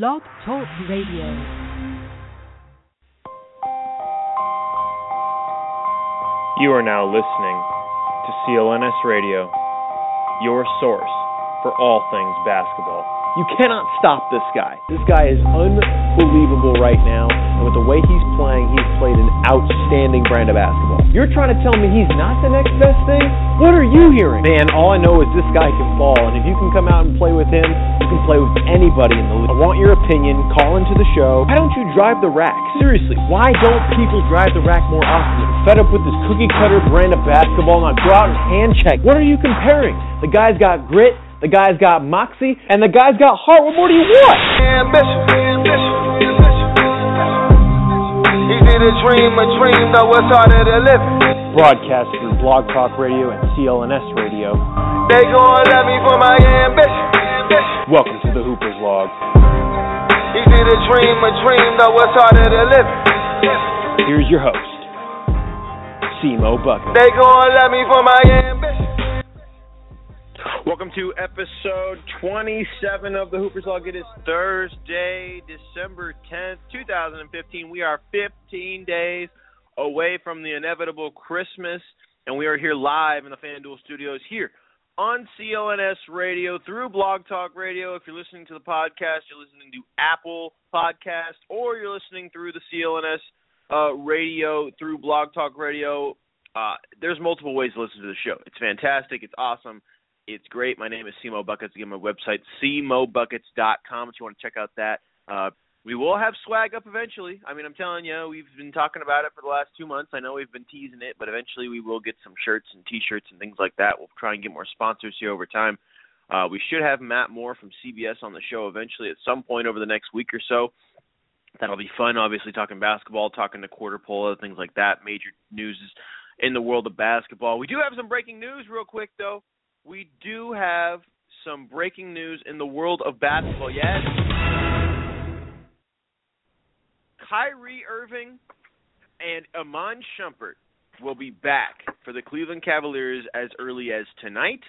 Blog Talk Radio. You are now listening to CLNS Radio, your source for all things basketball. You cannot stop this guy. This guy is unbelievable right now, and with the way he's playing, he's played an outstanding brand of basketball. You're trying to tell me he's not the next best thing? What are you hearing? Man, all I know is this guy can ball, and if you can come out and play with him, you can play with anybody in the league. I want your opinion. Call into the show. Why don't you drive the rack? Seriously, why don't people drive the rack more often? I'm fed up with this cookie cutter brand of basketball. Now go out and hand check. What are you comparing? The guy's got grit. The guy's got moxie, and the guy's got heart. What more do you want? Ambition, ambition, ambition. Easy to dream a dream, though it's harder to live. Broadcast through Blog Talk Radio and CLNS Radio. They gon' love me for my ambition, ambition. Welcome to the Hooper's Log. Easy to dream a dream, though it's harder to live. Here's your host, Cmo Bucket. They gon' love me for my ambition. Welcome to episode 27 of the Hoopers Log. It is Thursday, December 10th, 2015. We are 15 days away from the inevitable Christmas, and we are here live in the FanDuel studios here on CLNS Radio through Blog Talk Radio. If you're listening to the podcast, you're listening to Apple Podcast, or you're listening through the CLNS uh, radio through Blog Talk Radio. Uh, there's multiple ways to listen to the show. It's fantastic. It's awesome. It's great. My name is Cmo Buckets. Again, my website, cmobuckets.com if you want to check out that. Uh, we will have swag up eventually. I mean, I'm telling you, we've been talking about it for the last two months. I know we've been teasing it, but eventually we will get some shirts and T-shirts and things like that. We'll try and get more sponsors here over time. Uh, we should have Matt Moore from CBS on the show eventually at some point over the next week or so. That'll be fun. Obviously, talking basketball, talking to quarter pole, things like that. Major news in the world of basketball. We do have some breaking news, real quick though. We do have some breaking news in the world of basketball. Yes. Kyrie Irving and Iman Shumpert will be back for the Cleveland Cavaliers as early as tonight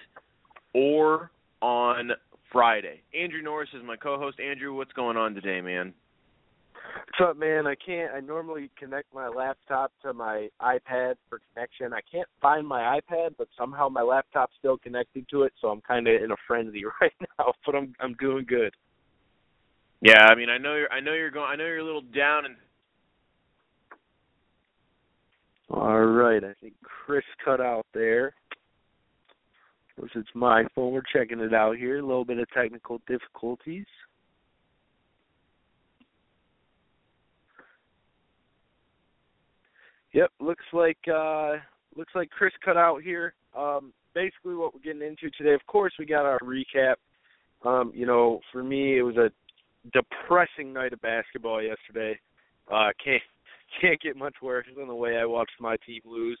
or on Friday. Andrew Norris is my co-host. Andrew, what's going on today, man? What's up, man? I can't. I normally connect my laptop to my iPad for connection. I can't find my iPad, but somehow my laptop's still connected to it, so I'm kind of in a frenzy right now. But I'm I'm doing good. Yeah, I mean, I know you're I know you're going I know you're a little down and All right, I think Chris cut out there. Of course, it's my phone. We're checking it out here. A little bit of technical difficulties. Yep, looks like uh looks like Chris cut out here. Um basically what we're getting into today, of course we got our recap. Um, you know, for me it was a depressing night of basketball yesterday. Uh can't can't get much worse than the way I watched my team lose.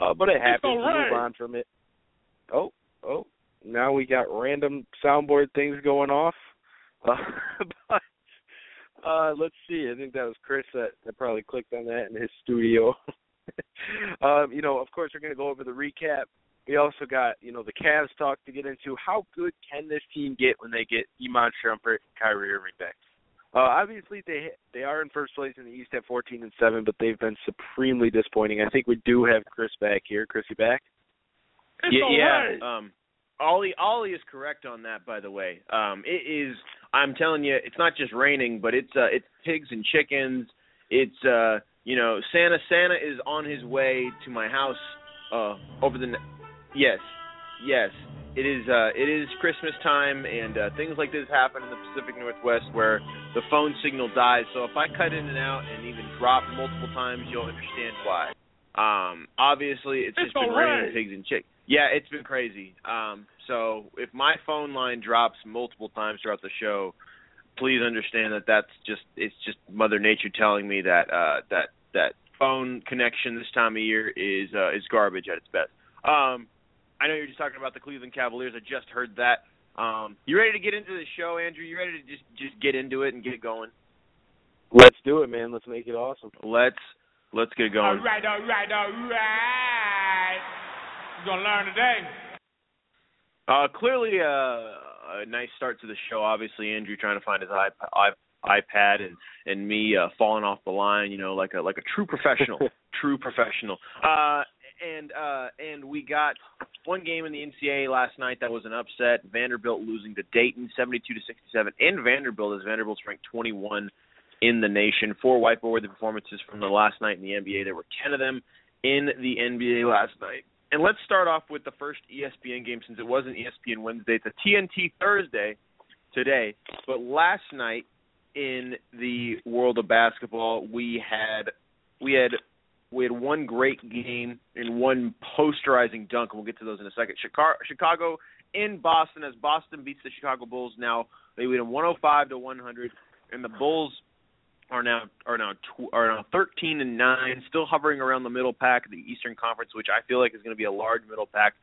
Uh but it happens right. move on from it. Oh, oh, now we got random soundboard things going off. Uh, but uh, let's see. I think that was Chris that, that probably clicked on that in his studio. um, you know, of course, we're going to go over the recap. We also got, you know, the Cavs talk to get into. How good can this team get when they get Iman Shumpert and Kyrie Irving back? Uh, obviously, they they are in first place in the East at 14 and seven, but they've been supremely disappointing. I think we do have Chris back here. Chris, you back? It's yeah, all yeah. right. Um, Ollie, Ollie is correct on that. By the way, um, it is. I'm telling you, it's not just raining, but it's uh, it's pigs and chickens. It's uh, you know, Santa. Santa is on his way to my house. Uh, over the. Ne- yes, yes. It is. Uh, it is Christmas time, and uh, things like this happen in the Pacific Northwest where the phone signal dies. So if I cut in and out and even drop multiple times, you'll understand why. Um, obviously, it's, It's just been all raining pigs and chickens. Yeah, it's been crazy. Um, so if my phone line drops multiple times throughout the show, please understand that that's just it's just Mother Nature telling me that uh, that that phone connection this time of year is uh, is garbage at its best. Um, I know you're just talking about the Cleveland Cavaliers. I just heard that. Um, you ready to get into the show, Andrew? You ready to just just get into it and get going? Let's do it, man. Let's make it awesome. Let's let's get going. right, all right, all right. You're gonna learn today. Uh, clearly, uh, a nice start to the show. Obviously, Andrew trying to find his iP- iPad and and me uh, falling off the line, you know, like a like a true professional, true professional. Uh, and uh, and we got one game in the NCAA last night that was an upset. Vanderbilt losing to Dayton, seventy-two to sixty-seven. In Vanderbilt, as Vanderbilt's ranked twenty-one in the nation. Four whiteboard the performances from the last night in the NBA. There were ten of them in the NBA last night. And let's start off with the first ESPN game since it wasn't ESPN Wednesday. It's a TNT Thursday today. But last night in the world of basketball, we had we had we had one great game and one posterizing dunk, we'll get to those in a second. Chicago, in Boston as Boston beats the Chicago Bulls. Now they win 105 to 100, and the Bulls are now are now tw- are now 13 and nine, still hovering around the middle pack of the Eastern Conference, which I feel like is going to be a large middle pack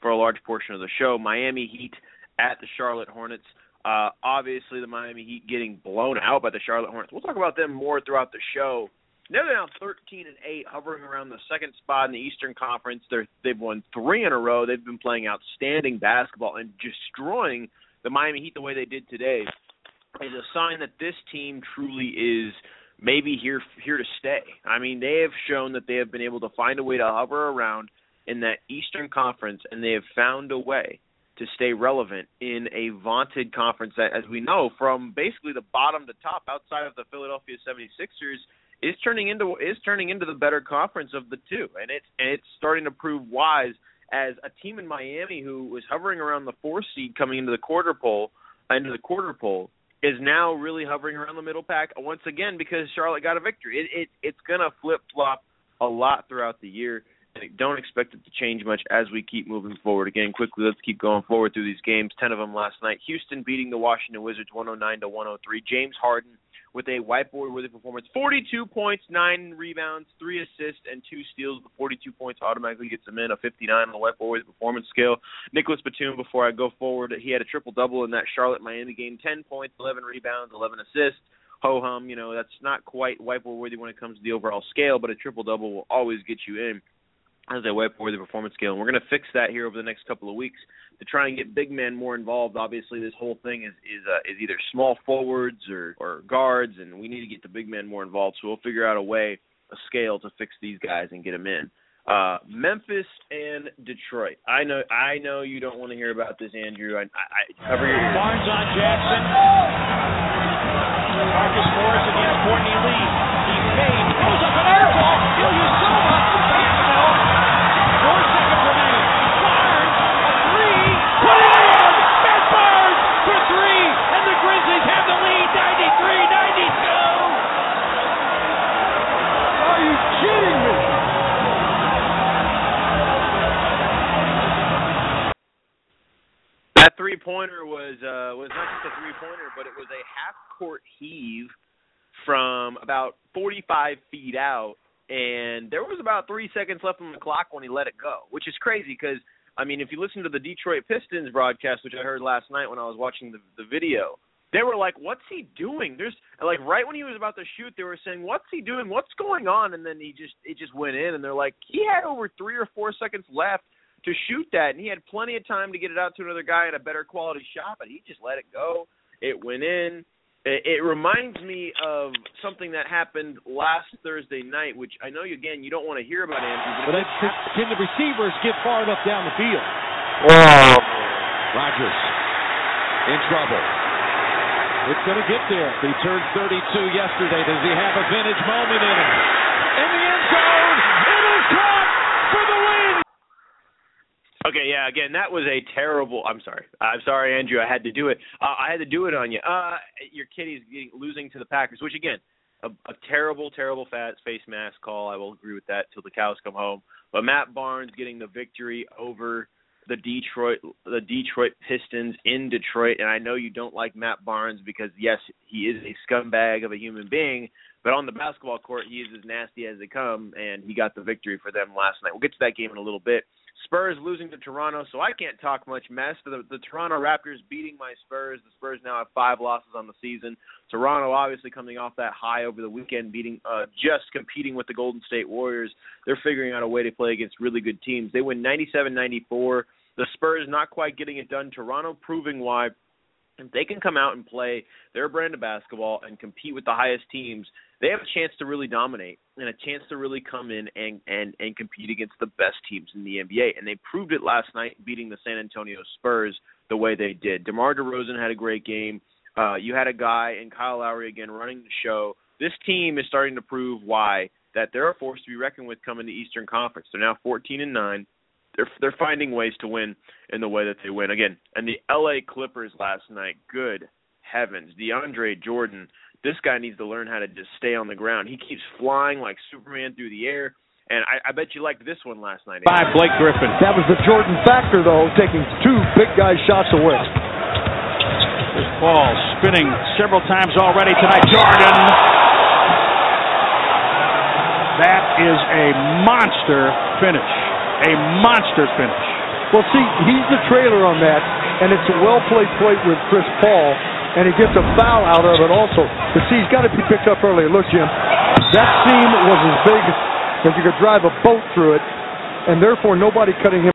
for a large portion of the show. Miami Heat at the Charlotte Hornets. Uh, obviously, the Miami Heat getting blown out by the Charlotte Hornets. We'll talk about them more throughout the show. Now they're now 13 and 8, hovering around the second spot in the Eastern Conference. They're, they've won three in a row. They've been playing outstanding basketball and destroying the Miami Heat the way they did today is a sign that this team truly is maybe here here to stay. I mean, they have shown that they have been able to find a way to hover around in that Eastern Conference, and they have found a way to stay relevant in a vaunted conference that, as we know, from basically the bottom to top, outside of the Philadelphia 76ers, is turning into is turning into the better conference of the two, and it's and it's starting to prove wise as a team in Miami who was hovering around the four seed coming into the quarter pole into the quarter pole is now really hovering around the middle pack once again because Charlotte got a victory. It, it it's gonna flip flop a lot throughout the year. And don't expect it to change much as we keep moving forward. Again, quickly, let's keep going forward through these games. Ten of them last night. Houston beating the Washington Wizards 109 to 103. James Harden with a whiteboard worthy performance. 42 points, 9 rebounds, 3 assists, and 2 steals. The 42 points automatically gets him in a 59 on the whiteboard worthy performance scale. Nicholas Batum, before I go forward, he had a triple double in that Charlotte Miami game 10 points, 11 rebounds, 11 assists. Ho hum, you know, that's not quite whiteboard worthy when it comes to the overall scale, but a triple double will always get you in as a whiteboard the performance scale. And we're going to fix that here over the next couple of weeks to try and get big men more involved. Obviously, this whole thing is is uh, is either small forwards or or guards, and we need to get the big men more involved. So we'll figure out a way, a scale to fix these guys and get them in. Uh, Memphis and Detroit. I know I know you don't want to hear about this, Andrew. I, I, I cover your Barnes on Jackson. Marcus Morris against Courtney Lee. He's made. Goes up an air ball. Ilyasova. Campbell. Three pointer was uh was not just a three pointer, but it was a half court heave from about forty five feet out and there was about three seconds left on the clock when he let it go, which is crazy because I mean, if you listen to the Detroit Pistons broadcast, which I heard last night when I was watching the the video, they were like, "What's he doing?" There's like right when he was about to shoot, they were saying, "What's he doing? What's going on?" And then he just it just went in, and they're like, "He had over three or four seconds left to shoot that, and he had plenty of time to get it out to another guy at a better quality shot, but he just let it go. It went in." It, it reminds me of something that happened last Thursday night, which I know you again you don't want to hear about Andrew, But but then can, can the receivers get far enough down the field? Oh, Rodgers in trouble. It's going to get there. He turned 32 yesterday. Does he have a vintage moment in him? In the end zone, it is caught for the win. Okay, yeah. Again, that was a terrible. I'm sorry. I'm sorry, Andrew. I had to do it. Uh, I had to do it on you. Uh, your kitty's getting, losing to the Packers, which again, a, a terrible, terrible face mask call. I will agree with that till the cows come home. But Matt Barnes getting the victory over the Detroit the Detroit Pistons in Detroit, and I know you don't like Matt Barnes because yes, he is a scumbag of a human being, but on the basketball court he is as nasty as they come, and he got the victory for them last night. We'll get to that game in a little bit. Spurs losing to Toronto, so I can't talk much mess. The, the Toronto Raptors beating my Spurs. The Spurs now have five losses on the season. Toronto obviously coming off that high over the weekend, beating uh, just competing with the Golden State Warriors. They're figuring out a way to play against really good teams. They win 97-94. The Spurs not quite getting it done. Toronto proving why if they can come out and play their brand of basketball and compete with the highest teams, they have a chance to really dominate and a chance to really come in and and and compete against the best teams in the NBA. And they proved it last night, beating the San Antonio Spurs the way they did. DeMar DeRozan had a great game. Uh, you had a guy in Kyle Lowry again running the show. This team is starting to prove why that they're a force to be reckoned with coming to Eastern Conference. They're now 14 and nine they're they're finding ways to win in the way that they win again. And the L.A. Clippers last night, good heavens, DeAndre Jordan, this guy needs to learn how to just stay on the ground. He keeps flying like Superman through the air. And I, I bet you liked this one last night. By Blake Griffin. That was the Jordan factor, though, taking two big guy shots away. This ball spinning several times already tonight. Jordan. That is a monster finish a monster finish. Well, see, he's the trailer on that, and it's a well played play with Chris Paul, and he gets a foul out of it also. But see, he's got to be picked up early. Look, Jim, that seam was as big as you could drive a boat through it, and therefore nobody cutting him.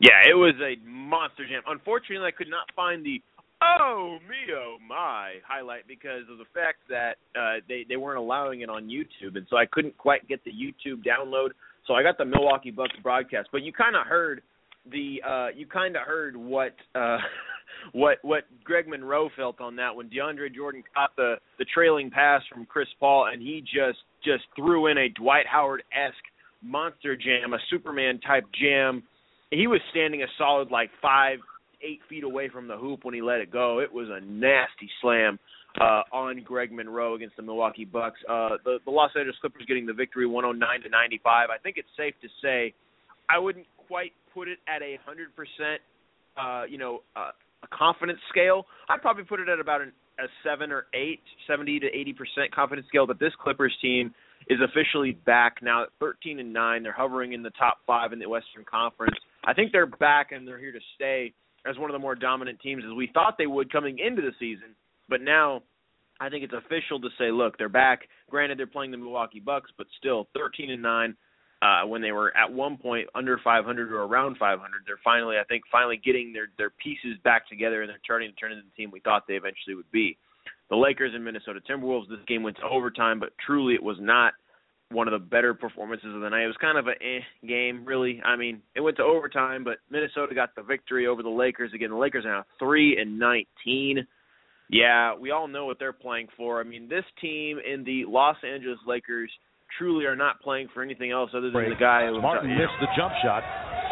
Yeah, it was a monster jam. Unfortunately, I could not find the oh me oh my highlight because of the fact that uh, they they weren't allowing it on YouTube, and so I couldn't quite get the YouTube download so I got the Milwaukee Bucks broadcast, but you kind of heard the uh you kind of heard what uh what what Greg Monroe felt on that when DeAndre Jordan caught the the trailing pass from Chris Paul and he just just threw in a Dwight Howard esque monster jam, a Superman type jam. He was standing a solid like five eight feet away from the hoop when he let it go. It was a nasty slam uh, on Greg Monroe against the Milwaukee Bucks. Uh, the, the Los Angeles Clippers getting the victory, 109 to 95. I think it's safe to say I wouldn't quite put it at a hundred percent, uh, you know, uh, a confidence scale. I'd probably put it at about an, a seven or eight, 70 to 80 percent confidence scale that this Clippers team is officially back now at 13 and nine. They're hovering in the top five in the Western Conference. I think they're back and they're here to stay as one of the more dominant teams as we thought they would coming into the season. But now I think it's official to say, look, they're back. Granted, they're playing the Milwaukee Bucks, but still 13 and nine. Uh, when they were at one point under 500 or around 500, they're finally, I think, finally getting their their pieces back together and they're starting to turn into the team we thought they eventually would be. The Lakers and Minnesota Timberwolves. This game went to overtime, but truly it was not one of the better performances of the night. It was kind of a eh game, really. I mean, it went to overtime, but Minnesota got the victory over the Lakers. Again, the Lakers are now three and 19. Yeah, we all know what they're playing for. I mean, this team in the Los Angeles Lakers truly are not playing for anything else other than the guy who Martin you missed the jump shot.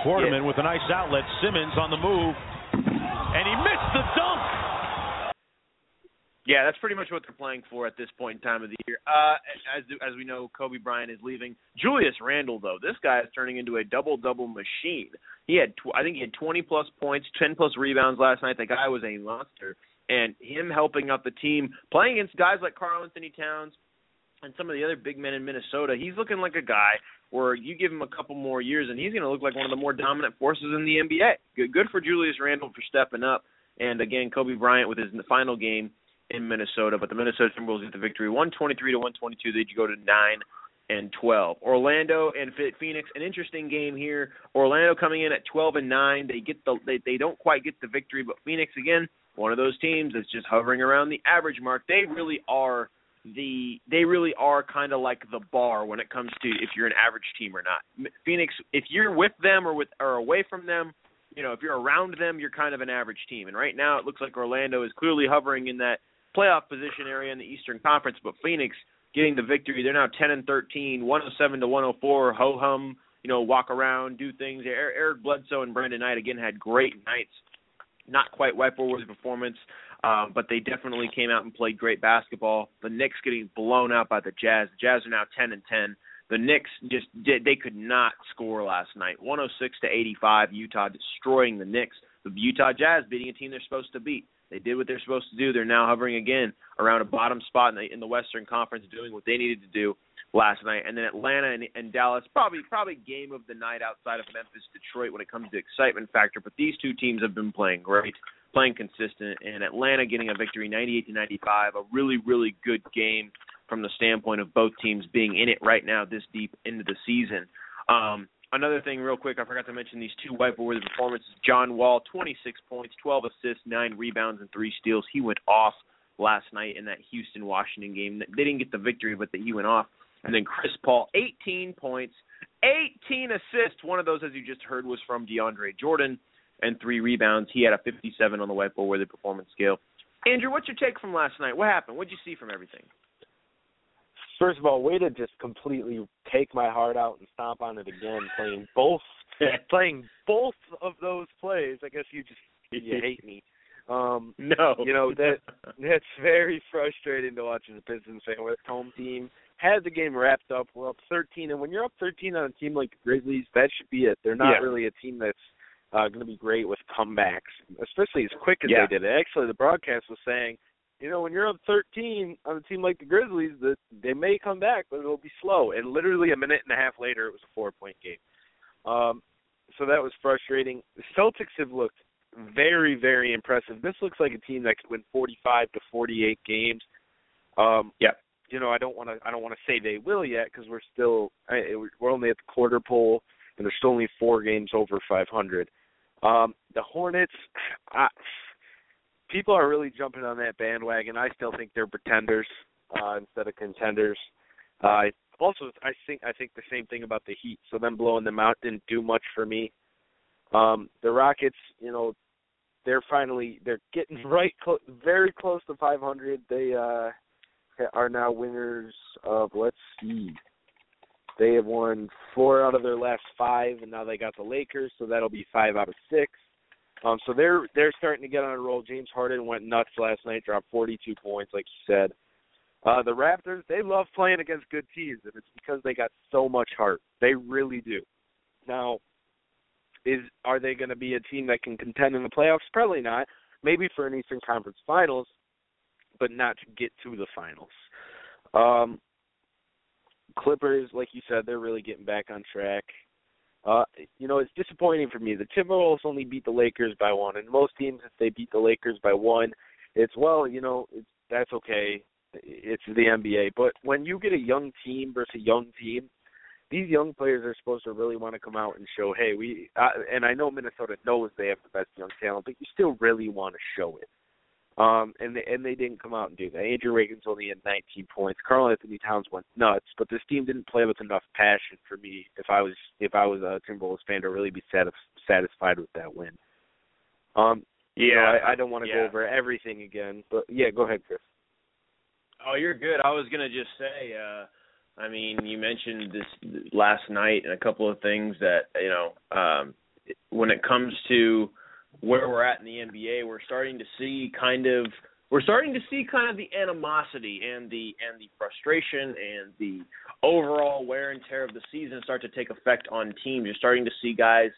Quarterman yeah. with a nice outlet. Simmons on the move, and he missed the dunk. Yeah, that's pretty much what they're playing for at this point in time of the year. Uh, as as we know, Kobe Bryant is leaving. Julius Randle, though, this guy is turning into a double double machine. He had, tw- I think, he had 20 plus points, 10 plus rebounds last night. The guy was a monster and him helping out the team, playing against guys like Karl-Anthony Towns and some of the other big men in Minnesota, he's looking like a guy where you give him a couple more years and he's going to look like one of the more dominant forces in the NBA. Good, good for Julius Randle for stepping up, and again Kobe Bryant with his final game in Minnesota. But the Minnesota Timberwolves get the victory, 123 to 122. They go to nine and 12. Orlando and Phoenix, an interesting game here. Orlando coming in at 12 and 9. They get the they, they don't quite get the victory, but Phoenix again one of those teams that's just hovering around the average mark. They really are the they really are kind of like the bar when it comes to if you're an average team or not. Phoenix, if you're with them or with or away from them, you know, if you're around them, you're kind of an average team. And right now, it looks like Orlando is clearly hovering in that playoff position area in the Eastern Conference. But Phoenix getting the victory. They're now 10 and 13, 107 to 104. Ho hum, you know, walk around, do things. Eric Bledsoe and Brandon Knight again had great nights not quite wiper worthy performance, um, but they definitely came out and played great basketball. The Knicks getting blown out by the Jazz. The Jazz are now 10 and 10. The Knicks just did, they could not score last night. 106 to 85. Utah destroying the Knicks. The Utah Jazz beating a team they're supposed to beat. They did what they're supposed to do. They're now hovering again around a bottom spot in the, in the Western Conference, doing what they needed to do last night. And then Atlanta and, and Dallas, probably probably game of the night outside of Memphis, Detroit when it comes to excitement factor. But these two teams have been playing great, playing consistent, and Atlanta getting a victory, 98 to 95, a really really good game from the standpoint of both teams being in it right now this deep into the season. Um, another thing, real quick, I forgot to mention these two whiteboard performances. John Wall, 26 points, 12 assists, nine rebounds, and three steals. He went off last night in that Houston Washington game. They didn't get the victory, but that he went off. And then Chris Paul, 18 points, 18 assists. One of those, as you just heard, was from DeAndre Jordan, and three rebounds. He had a 57 on the whiteboard worthy performance scale. Andrew, what's your take from last night? What happened? What did you see from everything? First of all, way to just completely take my heart out and stomp on it again, playing both playing both of those plays. I guess you just you hate me. Um no. You know, that that's very frustrating to watch as a Pistons fan with home team. Had the game wrapped up, we're up thirteen and when you're up thirteen on a team like the Grizzlies, that should be it. They're not Yeah. really a team that's uh gonna be great with comebacks, especially as quick as Yeah. they did it. Actually the broadcast was saying you know, when you're up 13 on a team like the Grizzlies, that they may come back, but it'll be slow. And literally a minute and a half later, it was a four-point game. Um, so that was frustrating. The Celtics have looked very, very impressive. This looks like a team that could win 45 to 48 games. Um, Yep. You know, I don't want to. I don't want to say they will yet because we're still. I, we're only at the quarter pole, and there's still only four games over 500. Um, the Hornets. I, people are really jumping on that bandwagon. I still think they're pretenders uh, instead of contenders. Uh, also, I think I think the same thing about the Heat. So them blowing them out didn't do much for me. Um, the Rockets, you know, they're finally they're getting right, clo- very close to 500. They uh, are now winners of let's see. They have won four out of their last five, and now they got the Lakers, so that'll be five out of six. Um, so they're they're starting to get on a roll. James Harden went nuts last night, dropped 42 points, like you said. Uh, the Raptors, they love playing against good teams, and it's because they got so much heart. They really do. Now, is are they going to be a team that can contend in the playoffs? Probably not. Maybe for an Eastern Conference Finals, but not to get to the finals. Um, Clippers, like you said, they're really getting back on track. Uh, you know, it's disappointing for me. The Timberwolves only beat the Lakers by one, and most teams, if they beat the Lakers by one, it's well, you know, it's that's okay. It's the NBA. But when you get a young team versus a young team, these young players are supposed to really want to come out and show, hey, we. Uh, and I know Minnesota knows they have the best young talent, but you still really want to show it. Um, and they, and they didn't come out and do that. Andrew Wiggins only had 19 points. Karl-Anthony Towns went nuts, but this team didn't play with enough passion for me. If I was if I was a Timberwolves fan, to really be satis- satisfied with that win. Um, you know, I, I don't want to yeah. go over everything again, but yeah, go ahead, Chris. Oh, you're good. I was gonna just say, uh, I mean, you mentioned this last night and a couple of things that you know, um, when it comes to where we're at in the NBA, we're starting to see kind of we're starting to see kind of the animosity and the and the frustration and the overall wear and tear of the season start to take effect on teams. You're starting to see guys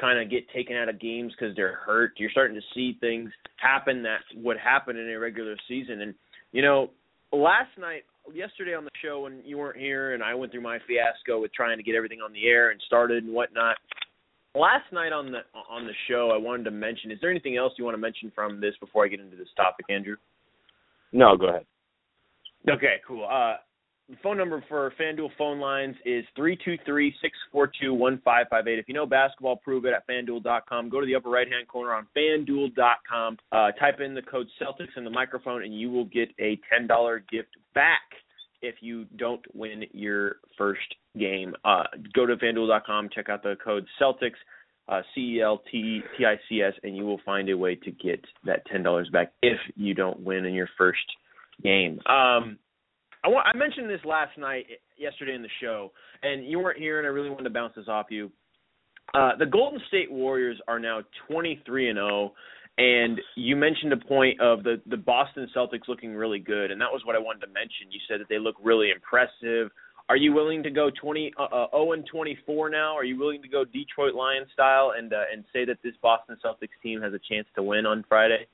kind of get taken out of games because they're hurt. You're starting to see things happen that would happen in a regular season. And you know, last night, yesterday on the show when you weren't here, and I went through my fiasco with trying to get everything on the air and started and whatnot. Last night on the on the show, I wanted to mention. Is there anything else you want to mention from this before I get into this topic, Andrew? No, go ahead. Okay, cool. Uh, the phone number for FanDuel phone lines is three two three six four two one five five eight. If you know basketball, prove it at FanDuel.com. Go to the upper right hand corner on FanDuel.com. Uh, type in the code Celtics in the microphone, and you will get a ten dollar gift back if you don't win your first game. Uh, go to FanDuel.com. Check out the code Celtics. Uh, C E L T T I C S, and you will find a way to get that ten dollars back if you don't win in your first game. Um, I, want, I mentioned this last night, yesterday in the show, and you weren't here, and I really wanted to bounce this off you. Uh, the Golden State Warriors are now 23 and 0, and you mentioned a point of the the Boston Celtics looking really good, and that was what I wanted to mention. You said that they look really impressive. Are you willing to go 20 uh, uh, 0 and 24 now? Are you willing to go Detroit Lions style and uh, and say that this Boston Celtics team has a chance to win on Friday?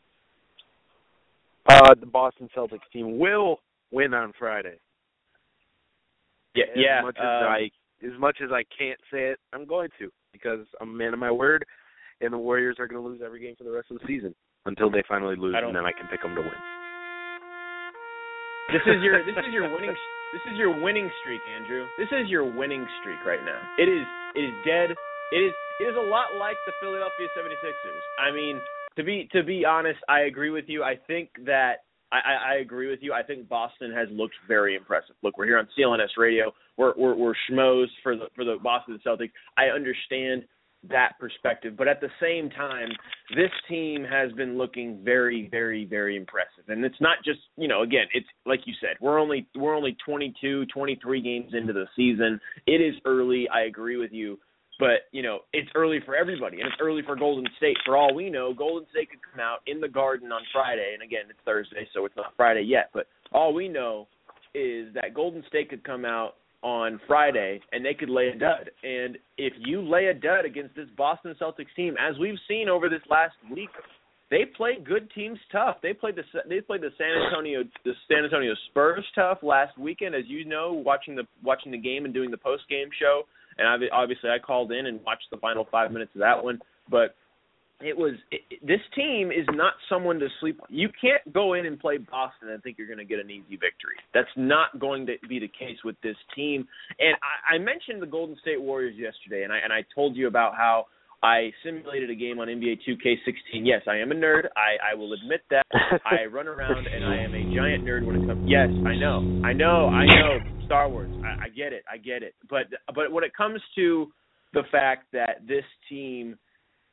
Uh, the Boston Celtics team will win on Friday. Yeah, as yeah. much as um, I as much as I can't say it, I'm going to because I'm a man of my word, and the Warriors are going to lose every game for the rest of the season until they finally lose, and then I can pick them to win. This is your this is your winning this is your winning streak, Andrew. This is your winning streak right now. It is It is dead. It is it is a lot like the Philadelphia 76ers. I mean, to be to be honest, I agree with you. I think that I, I, agree with you. I think Boston has looked very impressive. Look, we're here on CLNS Radio. We're we're, we're schmoes for the for the Boston Celtics. I understand that perspective, but at the same time, this team has been looking very, very, very impressive. And it's not just you know, again, it's like you said, we're only we're only 22, 23 games into the season. It is early. I agree with you. But you know, it's early for everybody, and it's early for Golden State. For all we know, Golden State could come out in the Garden on Friday, and again, it's Thursday, so it's not Friday yet. But all we know is that Golden State could come out on Friday and they could lay a dud. And if you lay a dud against this Boston Celtics team, as we've seen over this last week, they play good teams tough. They played the they played the San Antonio the San Antonio Spurs tough last weekend, as you know, watching the watching the game and doing the post game show and I, obviously I called in and watched the final five minutes of that one. But it was it, this team is not someone to sleep. You can't go in and play Boston and think you're going to get an easy victory. That's not going to be the case with this team. And I, I mentioned the Golden State Warriors yesterday, and I and I told you about how I simulated a game on NBA 2K16. Yes, I am a nerd. I, I will admit that. I run around and I am a giant nerd when it comes. Yes, I know. I know. I know. Star Wars. I, I get it. I get it. But but when it comes to the fact that this team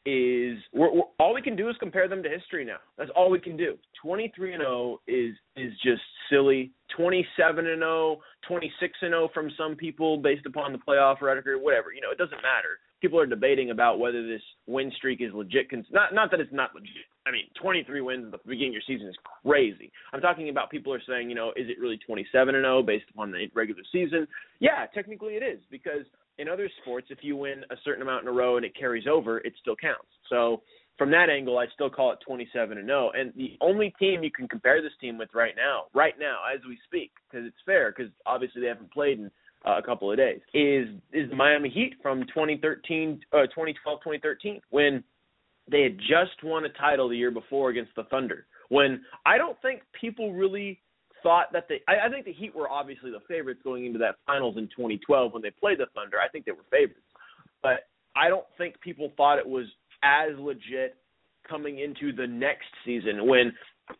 is we're, we're, all we can do is compare them to history now. That's all we can do. 23 and 0 is is just silly. 27 and 0, 26 and 0 from some people based upon the playoff record, whatever. You know, it doesn't matter people are debating about whether this win streak is legit. Not not that it's not legit. I mean, 23 wins at the beginning of your season is crazy. I'm talking about people are saying, you know, is it really 27 and 0 based upon the regular season? Yeah, technically it is because in other sports, if you win a certain amount in a row and it carries over, it still counts. So from that angle, I still call it 27 and 0. And the only team you can compare this team with right now, right now as we speak, because it's fair, because obviously they haven't played in uh, a couple of days is is the Miami Heat from 2013 uh, 2012 2013 when they had just won a title the year before against the Thunder when I don't think people really thought that they I, I think the Heat were obviously the favorites going into that finals in 2012 when they played the Thunder I think they were favorites but I don't think people thought it was as legit coming into the next season when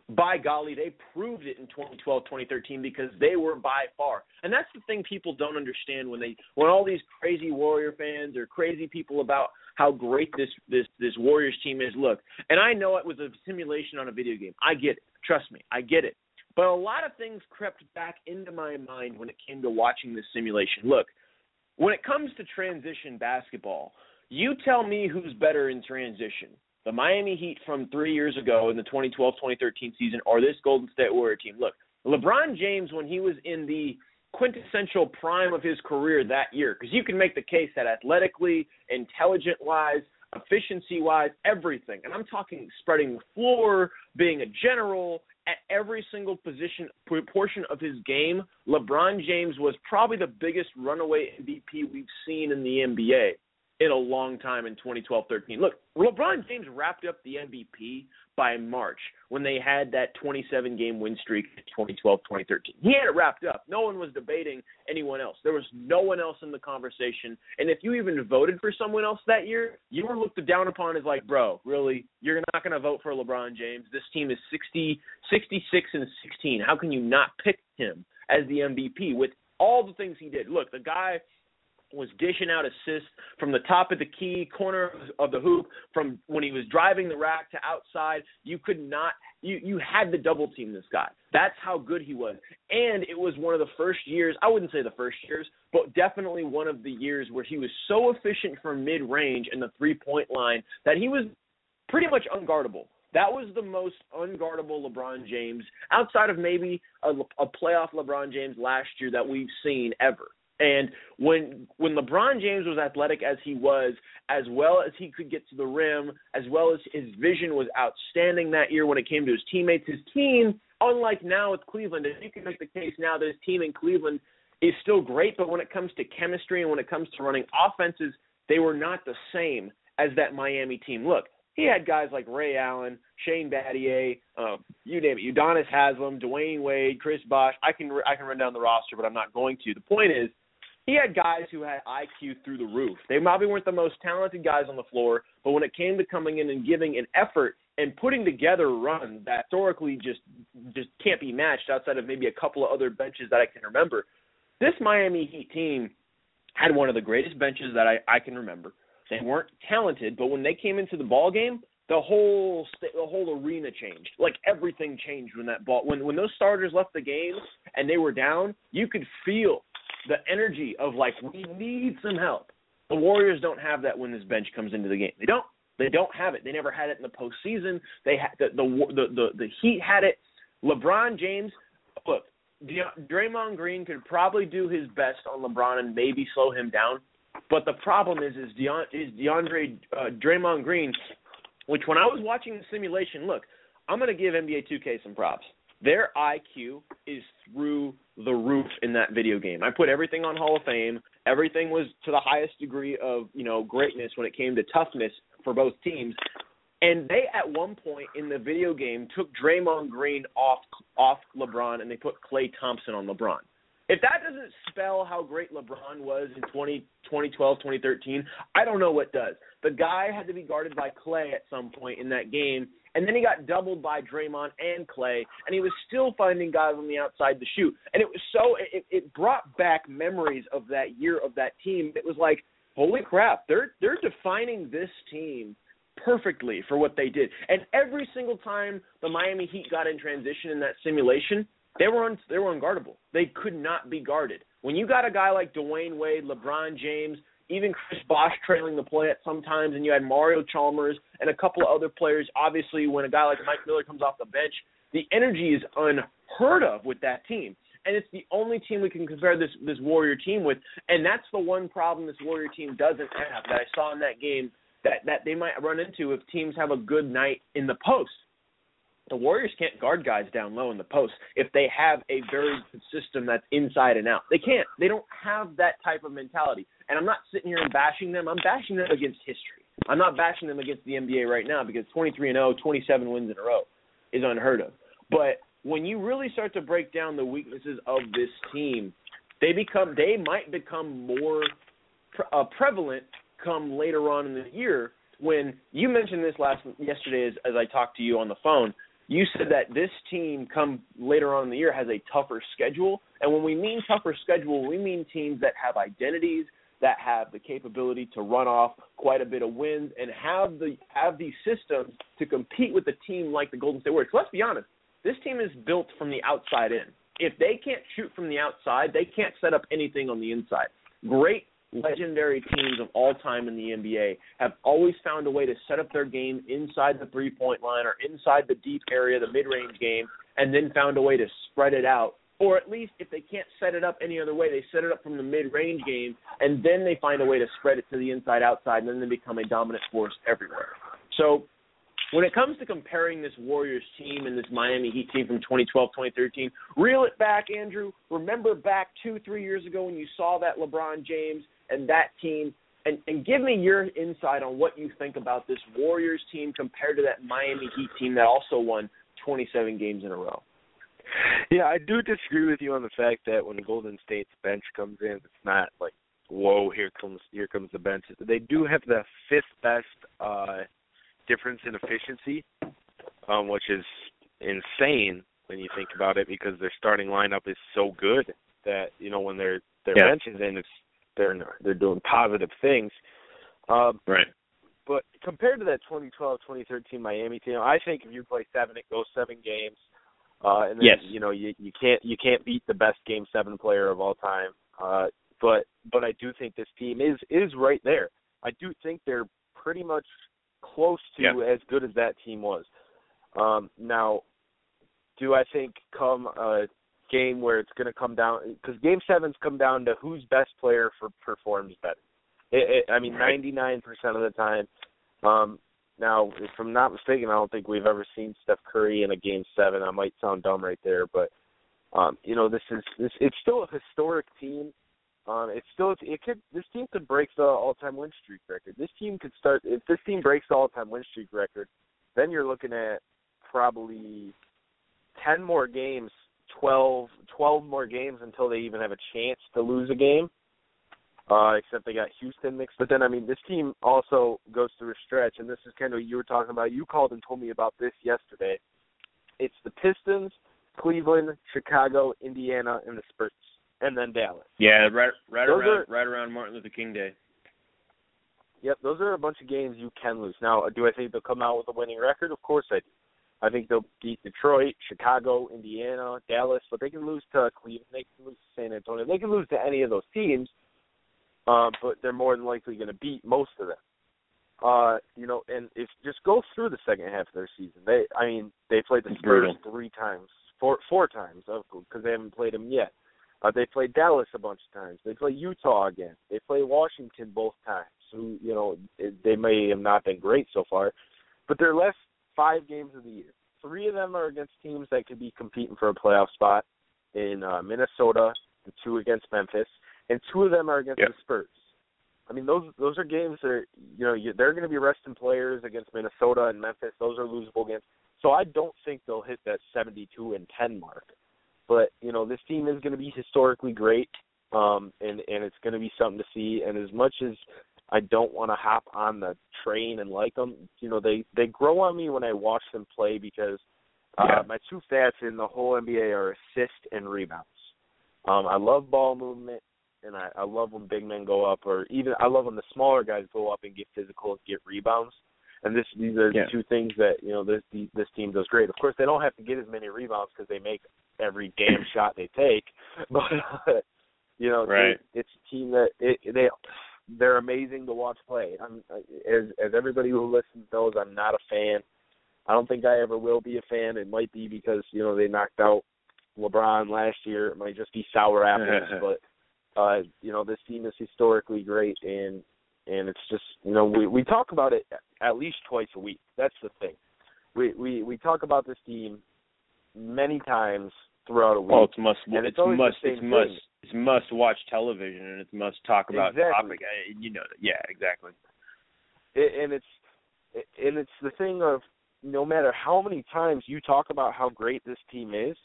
by golly, they proved it in 2012, 2013 because they were by far. And that's the thing people don't understand when they when all these crazy Warrior fans or crazy people about how great this this this Warriors team is look. And I know it was a simulation on a video game. I get it. Trust me. I get it. But a lot of things crept back into my mind when it came to watching this simulation. Look, when it comes to transition basketball, you tell me who's better in transition the Miami Heat from three years ago in the 2012-2013 season or this Golden State Warrior team. Look, LeBron James when he was in the quintessential prime of his career that year, because you can make the case that athletically, intelligent wise, efficiency wise, everything. And I'm talking spreading the floor, being a general at every single position portion of his game. LeBron James was probably the biggest runaway MVP we've seen in the NBA in a long time in 2012-13. Look, LeBron James wrapped up the MVP by March when they had that 27 game win streak in 2012-2013. He had it wrapped up. No one was debating anyone else. There was no one else in the conversation. And if you even voted for someone else that year, you were looked down upon as like, "Bro, really? You're not going to vote for LeBron James? This team is 60 66 and 16. How can you not pick him as the MVP with all the things he did?" Look, the guy was dishing out assists from the top of the key, corner of the hoop, from when he was driving the rack to outside. You could not you you had to double team this guy. That's how good he was. And it was one of the first years, I wouldn't say the first years, but definitely one of the years where he was so efficient from mid-range and the three-point line that he was pretty much unguardable. That was the most unguardable LeBron James outside of maybe a, a playoff LeBron James last year that we've seen ever. And when when LeBron James was athletic as he was, as well as he could get to the rim, as well as his vision was outstanding that year when it came to his teammates, his team, unlike now with Cleveland, and you can make the case now that his team in Cleveland is still great, but when it comes to chemistry and when it comes to running offenses, they were not the same as that Miami team. Look, he had guys like Ray Allen, Shane Battier, uh, you name it, Udonis Haslem, Dwyane Wade, Chris Bosh. I can I can run down the roster, but I'm not going to. The point is he had guys who had IQ through the roof. They probably weren't the most talented guys on the floor, but when it came to coming in and giving an effort and putting together runs that historically just just can't be matched outside of maybe a couple of other benches that I can remember. This Miami Heat team had one of the greatest benches that I, I can remember. They weren't talented, but when they came into the ball game, the whole st- the whole arena changed. Like everything changed when that ball when when those starters left the game and they were down, you could feel the energy of like we need some help. The Warriors don't have that when this bench comes into the game. They don't. They don't have it. They never had it in the postseason. They had the the the the, the Heat had it. LeBron James, look, Draymond Green could probably do his best on LeBron and maybe slow him down. But the problem is, is Deon, is DeAndre uh, Draymond Green, which when I was watching the simulation, look, I'm going to give NBA 2K some props. Their IQ is through the roof in that video game. I put everything on Hall of Fame. Everything was to the highest degree of you know greatness when it came to toughness for both teams. And they at one point in the video game took Draymond Green off off LeBron and they put Klay Thompson on LeBron. If that doesn't spell how great LeBron was in 20, 2012, 2013, I don't know what does. The guy had to be guarded by Klay at some point in that game, and then he got doubled by Draymond and Klay, and he was still finding guys on the outside to shoot. And it was so it, it brought back memories of that year of that team. It was like, holy crap, they're they're defining this team perfectly for what they did. And every single time the Miami Heat got in transition in that simulation, they were un, they were unguardable. They could not be guarded. When you got a guy like Dwyane Wade, LeBron James, even Chris Bosh trailing the play at sometimes, and you had Mario Chalmers and a couple of other players. Obviously, when a guy like Mike Miller comes off the bench, the energy is unheard of with that team. And it's the only team we can compare this this Warrior team with, and that's the one problem this Warrior team doesn't have that I saw in that game that that they might run into if teams have a good night in the post. The Warriors can't guard guys down low in the post if they have a very good system that's inside and out. They can't. They don't have that type of mentality. And I'm not sitting here and bashing them. I'm bashing them against history. I'm not bashing them against the NBA right now because 23 and 0, 27 wins in a row is unheard of. But when you really start to break down the weaknesses of this team, they become they might become more pre- uh, prevalent come later on in the year when you mentioned this last yesterday as, as I talked to you on the phone. You said that this team come later on in the year has a tougher schedule, and when we mean tougher schedule, we mean teams that have identities that have the capability to run off quite a bit of wins and have the have these systems to compete with a team like the Golden State Warriors. Let's be honest, this team is built from the outside in. If they can't shoot from the outside, they can't set up anything on the inside. Great legendary teams of all time in the NBA have always found a way to set up their game inside the three point line or inside the deep area, the mid range game, and then found a way to spread it out. Or at least if they can't set it up any other way, they set it up from the mid range game and then they find a way to spread it to the inside outside and then they become a dominant force everywhere. So when it comes to comparing this Warriors team and this Miami Heat team from 2012, 2013, reel it back, Andrew. Remember back two, three years ago when you saw that LeBron James and that team, and, and give me your insight on what you think about this Warriors team compared to that Miami Heat team that also won 27 games in a row. Yeah, I do disagree with you on the fact that when Golden State's bench comes in, it's not like, whoa, here comes here comes the bench. They do have the fifth best uh difference in efficiency, um, which is insane when you think about it because their starting lineup is so good that you know when their their Yeah. bench is in, it's they're they're doing positive things. Um, Right. but compared to that 2012, 2013 Miami team, I think if you play seven, it goes seven games. Uh, and then, Yes. you know, you you can't you can't beat the best game seven player of all time. Uh, but but I do think this team is is right there. I do think they're pretty much close to Yeah. as good as that team was. Um, now, do I think come a game where it's going to come down because Game Sevens come down to whose best player for performs better. It, it, I mean, ninety nine percent of the time. Um, now, if I'm not mistaken, I don't think we've ever seen Steph Curry in a Game Seven. I might sound dumb right there, but um, you know, this is this. It's still a historic team. Um, it's still it could this team could break the all time win streak record. This team could start if this team breaks the all time win streak record, then you're looking at probably ten more games, 12, 12 more games until they even have a chance to lose a game. uh, except they got Houston mixed. But then, I mean, this team also goes through a stretch, and this is kind of what you were talking about. You called and told me about this yesterday. It's the Pistons, Cleveland, Chicago, Indiana, and the Spurs, and then Dallas. Yeah, right, right Those around, are- right around Martin Luther King Day. Yep, those are a bunch of games you can lose. Now, do I think they'll come out with a winning record? Of course I do. I think they'll beat Detroit, Chicago, Indiana, Dallas, but they can lose to Cleveland, they can lose to San Antonio, they can lose to any of those teams, uh, but they're more than likely going to beat most of them. Uh, you know, and if just go through the second half of their season, they, I mean, they played the Spurs three times, four, four times, because they haven't played them yet. Uh, they played Dallas a bunch of times. They play Utah again. They play Washington both times. Who you know they may have not been great so far, but their last five games of the year, three of them are against teams that could be competing for a playoff spot in uh, Minnesota, and two against Memphis, and two of them are against Yep. the Spurs. I mean, those those are games that are, you know you, they're going to be resting players against Minnesota and Memphis. Those are losable games. So I don't think they'll hit that 72 and 10 mark. But you know, this team is going to be historically great, um, and and it's going to be something to see. And as much as I don't want to hop on the train and like them, you know, they they grow on me when I watch them play because uh, Yeah. my two stats in the whole NBA are assist and rebounds. Um, I love ball movement, and I, I love when big men go up, or even I love when the smaller guys go up and get physical and get rebounds. And this these are Yeah. the two things that you know this this team does great. Of course, they don't have to get as many rebounds because they make every damn shot they take, but uh, you know Right. they, it's a team that it, they they're amazing to watch play. I'm as as everybody who listens knows, I'm not a fan. I don't think I ever will be a fan. It might be because you know they knocked out LeBron last year. It might just be sour apples, but uh, you know this team is historically great, and and it's just you know we we talk about it at least twice a week. That's the thing. We we we talk about this team many times throughout a week. Well, it's must. And it's, it's must. It's must. thing. It's must watch television, and it's must talk about Exactly. topic. I, you know that. Yeah, exactly. it, and it's and it's the thing of no matter how many times you talk about how great this team is,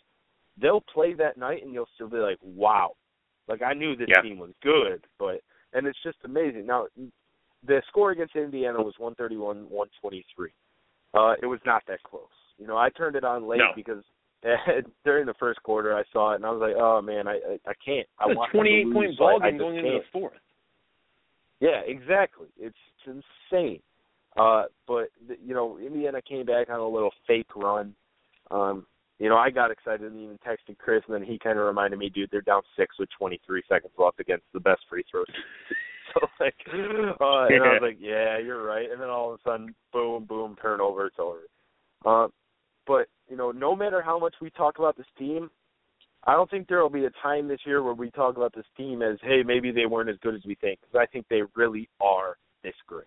they'll play that night and you'll still be like, wow, like I knew this Yeah. team was good, but and it's just amazing. Now, the score against Indiana was one thirty one one twenty three. Uh, it was not that close. You know, I turned it on late No. because during the first quarter I saw it and I was like, oh man, I I, I can't. I It's want a to 28 lose, point ball game going into the fourth. Yeah, exactly. It's, it's insane. Uh, but you know, Indiana came back on a little fake run. Um, you know, I got excited and even texted Chris, and then he kind of reminded me, dude, they're down six with 23 seconds left against the best free throws. so like, uh, and I was like, yeah, you're right. And then all of a sudden, boom, boom, turnover, it's over. Uh, but you know, no matter how much we talk about this team, I don't think there will be a time this year where we talk about this team as, hey, maybe they weren't as good as we think. Because I think they really are this great.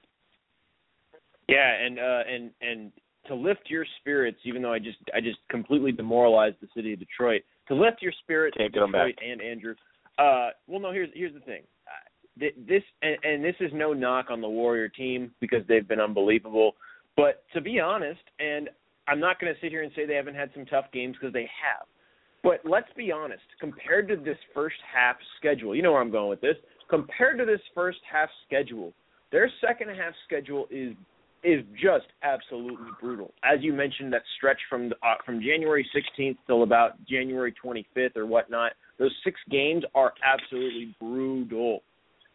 Yeah, and uh, and and to lift your spirits, even though I just I just completely demoralized the city of Detroit. To lift your spirits, Can't get 'em Detroit and Andrew. Uh, well, no. Here's here's the thing. Uh, th- this and, and this is no knock on the Warrior team because they've been unbelievable. But to be honest, and I'm not going to sit here and say they haven't had some tough games because they have. But let's be honest, compared to this first half schedule, you know where I'm going with this. Compared to this first half schedule, their second half schedule is is just absolutely brutal. As you mentioned, that stretch from the, uh, from January 16th till about January 25th or whatnot, those six games are absolutely brutal.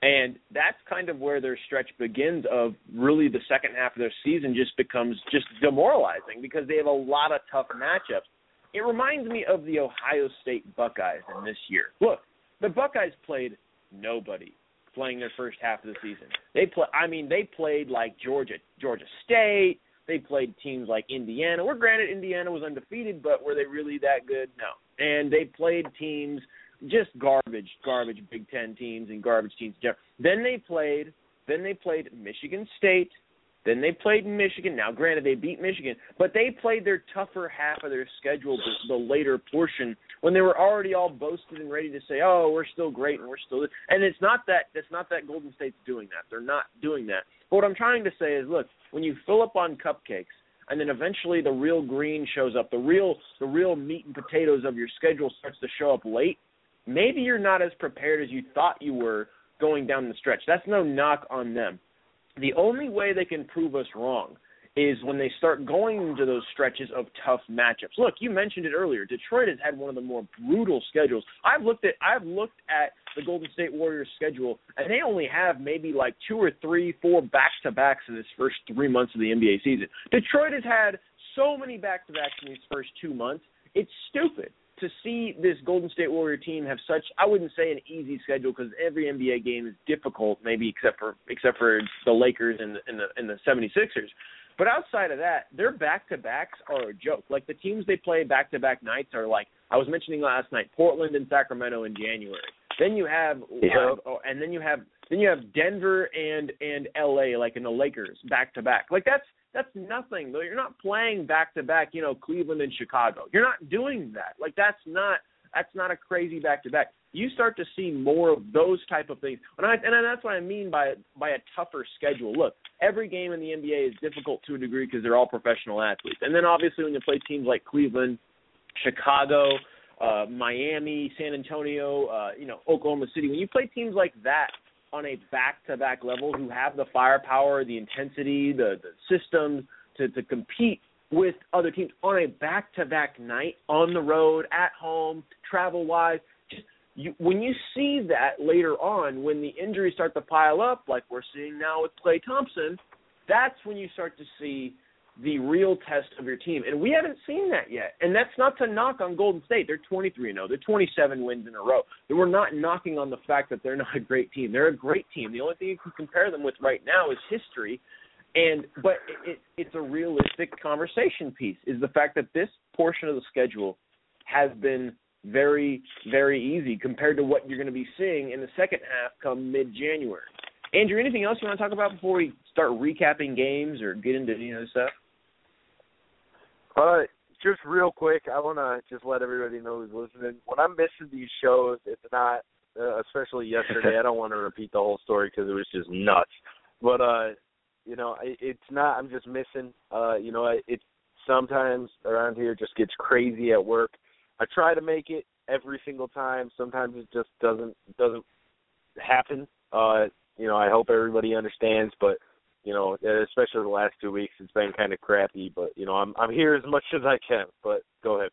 And that's kind of where their stretch begins of really the second half of their season just becomes just demoralizing because they have a lot of tough matchups. It reminds me of the Ohio State Buckeyes in this year. Look, the Buckeyes played nobody playing their first half of the season. They play I mean they played like Georgia Georgia State, they played teams like Indiana. Where granted Indiana was undefeated, but were they really that good? No. And they played teams just garbage, garbage Big 10 teams and garbage teams. Then they played then they played Michigan State, then they played Michigan. Now, granted, they beat Michigan, but they played their tougher half of their schedule, the, the later portion, when they were already all boasted and ready to say, "Oh, we're still great and we're still." And it's not that it's not that Golden State's doing that. They're not doing that. But what I'm trying to say is, look, when you fill up on cupcakes, and then eventually the real green shows up, the real the real meat and potatoes of your schedule starts to show up late. Maybe you're not as prepared as you thought you were going down the stretch. That's no knock on them. The only way they can prove us wrong is when they start going into those stretches of tough matchups. Look, you mentioned it earlier. Detroit has had one of the more brutal schedules. I've looked at I've looked at the Golden State Warriors schedule and they only have maybe like two or three, four back to backs in this first three months of the NBA season. Detroit has had so many back to backs in these first two months. It's stupid to see this Golden State Warrior team have such I wouldn't say an easy schedule because every NBA game is difficult, maybe except for except for the Lakers and the and the, and the 76ers. But outside of that, their back to backs are a joke. Like the teams they play back to back nights are like I was mentioning last night, Portland and Sacramento in January. Then you have Yeah. uh, and then you have then you have Denver and and LA like in the Lakers back to back. Like that's that's nothing. Though you're not playing back to back, you know, Cleveland and Chicago. You're not doing that. Like that's not that's not a crazy back to back. You start to see more of those type of things, and I and that's what I mean by by a tougher schedule. Look, every game in the NBA is difficult to a degree because they're all professional athletes, and then obviously when you play teams like Cleveland, Chicago, uh, Miami, San Antonio, uh, you know, Oklahoma City, when you play teams like that on a back-to-back level who have the firepower, the intensity, the the systems to to compete with other teams on a back-to-back night on the road, at home, travel-wise. Just you, when you see that later on, when the injuries start to pile up, like we're seeing now with Klay Thompson, that's when you start to see the real test of your team. And we haven't seen that yet. And that's not to knock on Golden State. They're 23 0. They're 27 wins in a row. We're not knocking on the fact that they're not a great team. They're a great team. The only thing you can compare them with right now is history. And but it, it, it's a realistic conversation piece is the fact that this portion of the schedule has been very very easy compared to what you're going to be seeing in the second half come mid January. Andrew, anything else you want to talk about before we start recapping games or get into any other stuff? Uh, just real quick, I want to just let everybody know who's listening. When I'm missing these shows, it's not, uh, especially yesterday. I don't want to repeat the whole story because it was just nuts. But uh, you know, it, it's not. I'm just missing. Uh, you know, it sometimes around here just gets crazy at work. I try to make it every single time. Sometimes it just doesn't doesn't happen. Uh, you know, I hope everybody understands, but you know, especially the last two weeks, it's been kind of crappy. But you know, I'm I'm here as much as I can. But go ahead.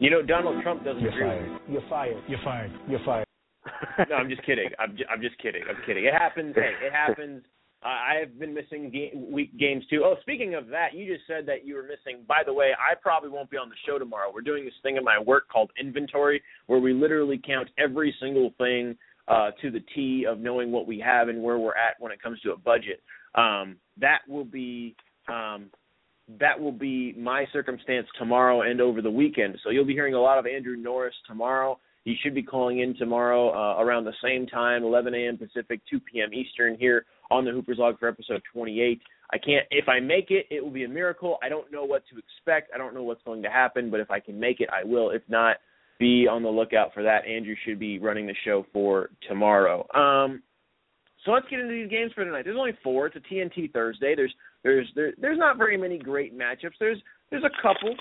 You know, Donald Trump doesn't You're agree. fired. You're fired. You're fired. You're fired. no, I'm just kidding. I'm just, I'm just kidding. I'm kidding. It happens. Hey, it happens. Uh, I have been missing game, week games too. Oh, speaking of that, you just said that you were missing. By the way, I probably won't be on the show tomorrow. We're doing this thing at my work called inventory, where we literally count every single thing uh, to the T of knowing what we have and where we're at when it comes to a budget. Um, that will be um, that will be my circumstance tomorrow and over the weekend. So you'll be hearing a lot of Andrew Norris tomorrow. He should be calling in tomorrow uh, around the same time, 11 a.m. Pacific, 2 p.m. Eastern, here on the Hooper's Log for episode 28. I can't. If I make it, it will be a miracle. I don't know what to expect. I don't know what's going to happen, but if I can make it, I will. If not, be on the lookout for that. Andrew should be running the show for tomorrow. Um, so let's get into these games for tonight. There's only four. It's a TNT Thursday. There's there's there, there's not very many great matchups. There's there's a couple,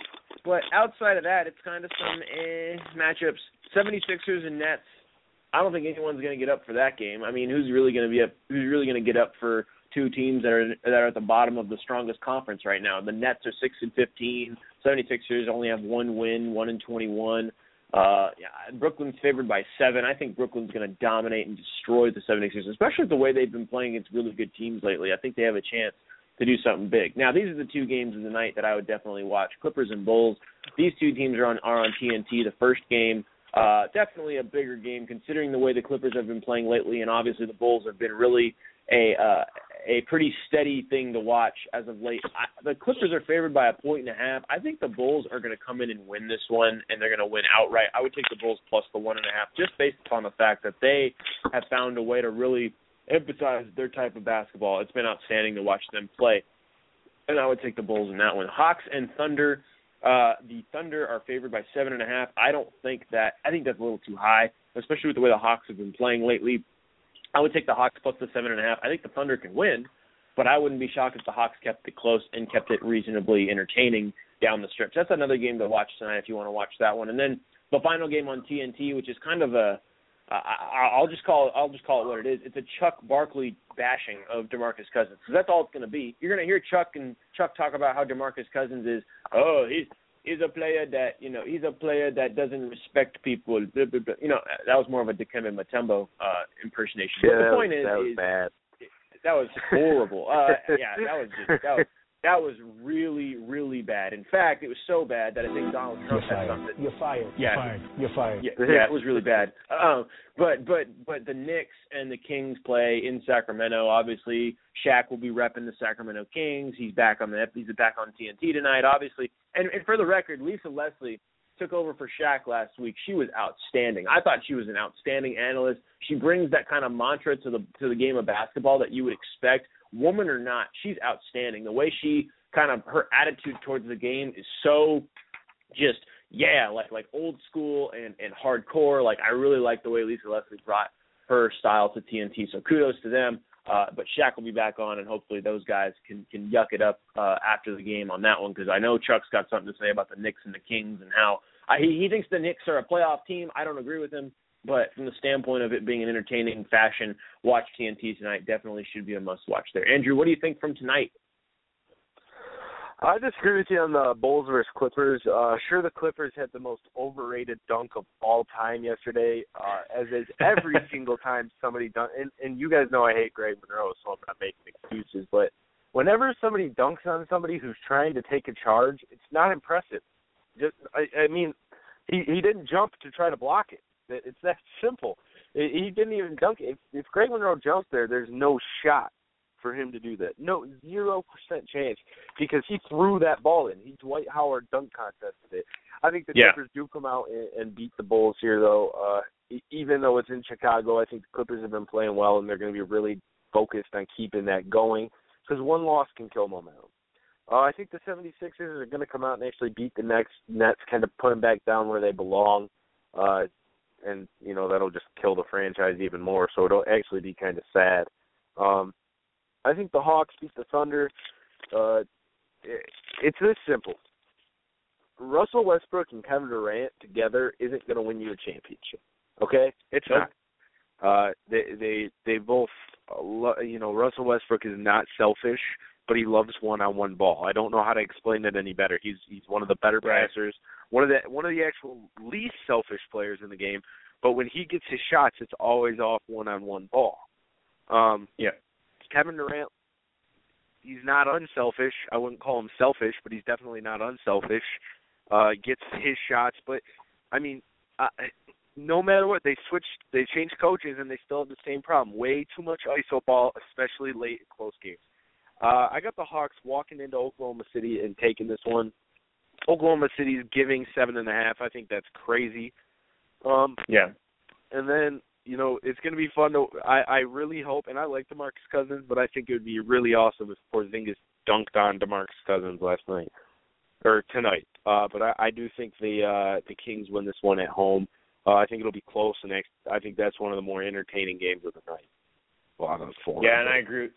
but outside of that, it's kind of some eh matchups. 76ers and Nets. I don't think anyone's going to get up for that game. I mean, who's really going to be up? Who's really going to get up for two teams that are that are at the bottom of the strongest conference right now? The Nets are six and 15. 76ers only have one win, one and 21. Uh, yeah, Brooklyn's favored by seven. I think Brooklyn's going to dominate and destroy the 76ers, especially the way they've been playing against really good teams lately. I think they have a chance to do something big. Now, these are the two games of the night that I would definitely watch: Clippers and Bulls. These two teams are on are on TNT. The first game, uh, definitely a bigger game considering the way the Clippers have been playing lately, and obviously the Bulls have been really a uh, a pretty steady thing to watch as of late. I, the Clippers are favored by a point and a half. I think the Bulls are going to come in and win this one, and they're going to win outright. I would take the Bulls plus the one and a half, just based upon the fact that they have found a way to really emphasize their type of basketball. It's been outstanding to watch them play, and I would take the Bulls in that one. Hawks and Thunder. Uh, the Thunder are favored by seven and a half. I don't think that. I think that's a little too high, especially with the way the Hawks have been playing lately. I would take the Hawks plus the seven and a half. I think the Thunder can win, but I wouldn't be shocked if the Hawks kept it close and kept it reasonably entertaining down the stretch. That's another game to watch tonight if you want to watch that one. And then the final game on TNT, which is kind of a I, I'll just call it. I'll just call it what it is. It's a Chuck Barkley bashing of Demarcus Cousins. So that's all it's going to be. You're going to hear Chuck and Chuck talk about how Demarcus Cousins is. Oh, he's he's a player that you know he's a player that doesn't respect people. Blah, blah, blah. You know that was more of a Dikembe Mutombo uh, impersonation. Yeah, but the point is, that was is bad. that was horrible. Uh, yeah, that was just that was that was really really bad. In fact, it was so bad that I think Donald Trump had fired. something. You're fired. Yeah. You're fired. You're fired. Yeah, yeah, it was really bad. Um, but but but the Knicks and the Kings play in Sacramento. Obviously, Shaq will be repping the Sacramento Kings. He's back on the he's back on TNT tonight. Obviously, and, and for the record, Lisa Leslie took over for Shaq last week. She was outstanding. I thought she was an outstanding analyst. She brings that kind of mantra to the to the game of basketball that you would expect, woman or not. She's outstanding. The way she kind of her attitude towards the game is so just yeah, like like old school and and hardcore. Like I really like the way Lisa Leslie brought her style to TNT. So kudos to them. Uh, but Shaq will be back on, and hopefully those guys can can yuck it up uh, after the game on that one because I know Chuck's got something to say about the Knicks and the Kings and how I, he he thinks the Knicks are a playoff team. I don't agree with him, but from the standpoint of it being an entertaining fashion, watch TNT tonight. Definitely should be a must watch there. Andrew, what do you think from tonight? I disagree with you on the Bulls versus Clippers. Uh, sure, the Clippers had the most overrated dunk of all time yesterday, uh, as is every single time somebody dunk. And, and you guys know I hate Greg Monroe, so I'm not making excuses. But whenever somebody dunks on somebody who's trying to take a charge, it's not impressive. Just, I, I mean, he he didn't jump to try to block it. It- It's that simple. He he didn't even dunk it. If, if Greg Monroe jumps there, there's no shot for him to do that. No, zero percent chance because he threw that ball in. He Dwight Howard dunk contested it. I think the Yeah. Clippers do come out and, and beat the Bulls here, though. Uh, even though it's in Chicago, I think the Clippers have been playing well, and they're going to be really focused on keeping that going because one loss can kill momentum. Uh, I think the 76ers are going to come out and actually beat the next Nets, kind of put them back down where they belong. Uh, and you know that'll just kill the franchise even more. So it'll actually be kind of sad. Um, I think the Hawks beat the Thunder. Uh, it, it's this simple. Russell Westbrook and Kevin Durant together isn't going to win you a championship. Okay, it's Nope. not. Uh, they they they both, uh, lo- you know, Russell Westbrook is not selfish, but he loves one-on-one ball. I don't know how to explain it any better. He's he's one of the better Right. passers, one of the one of the actual least selfish players in the game. But when he gets his shots, it's always off one-on-one ball. Um, Yeah. Kevin Durant, he's not unselfish. I wouldn't call him selfish, but he's definitely not unselfish. Uh, gets his shots, but I mean, uh, no matter what, they switched, they changed coaches, and they still have the same problem: way too much iso ball, especially late in close games. Uh, I got the Hawks walking into Oklahoma City and taking this one. Oklahoma City's giving seven and a half. I think that's crazy. Um, Yeah. and then you know it's going to be fun to. I I really hope, and I like Demarcus Cousins, but I think it would be really awesome if Porzingis dunked on Demarcus Cousins last night or tonight. Uh, but I, I do think the uh, the Kings win this one at home. Uh, I think it'll be close, and I, I think that's one of the more entertaining games of the night. Well, out of the four. Yeah, and I agree.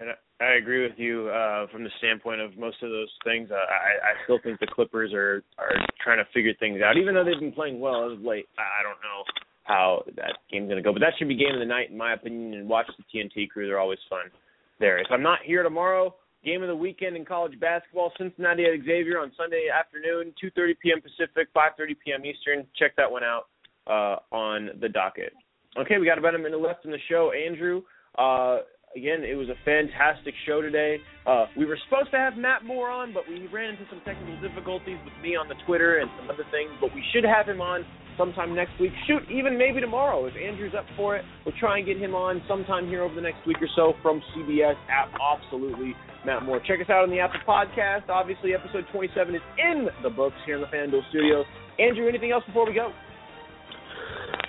And I, agree with you uh, from the standpoint of most of those things. Uh, I, I still think the Clippers are are trying to figure things out, even though they've been playing well as of late. I, I don't know how that game's going to go, but that should be game of the night in my opinion. And watch the TNT crew; they're always fun. There. If I'm not here tomorrow, game of the weekend in college basketball: Cincinnati at Xavier on Sunday afternoon, 2:30 p.m. Pacific, 5:30 p.m. Eastern. Check that one out uh, on the docket. Okay, we got about a minute left in the show. Andrew, uh, again, it was a fantastic show today. Uh, we were supposed to have Matt Moore on, but we ran into some technical difficulties with me on the Twitter and some other things. But we should have him on sometime next week. Shoot, even maybe tomorrow if Andrew's up for it. We'll try and get him on sometime here over the next week or so from CBS app. Absolutely, Matt Moore. Check us out on the Apple Podcast. Obviously, episode 27 is in the books here in the FanDuel Studios. Andrew, anything else before we go?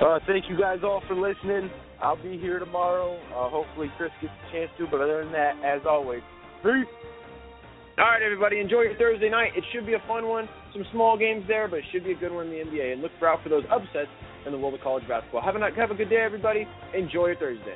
Uh, thank you guys all for listening. I'll be here tomorrow. Uh, hopefully Chris gets a chance to, but other than that, as always, peace. All right, everybody, enjoy your Thursday night. It should be a fun one. Some small games there, but it should be a good one in the NBA. And look out for those upsets in the world of college basketball. Have a have a good day, everybody. Enjoy your Thursday.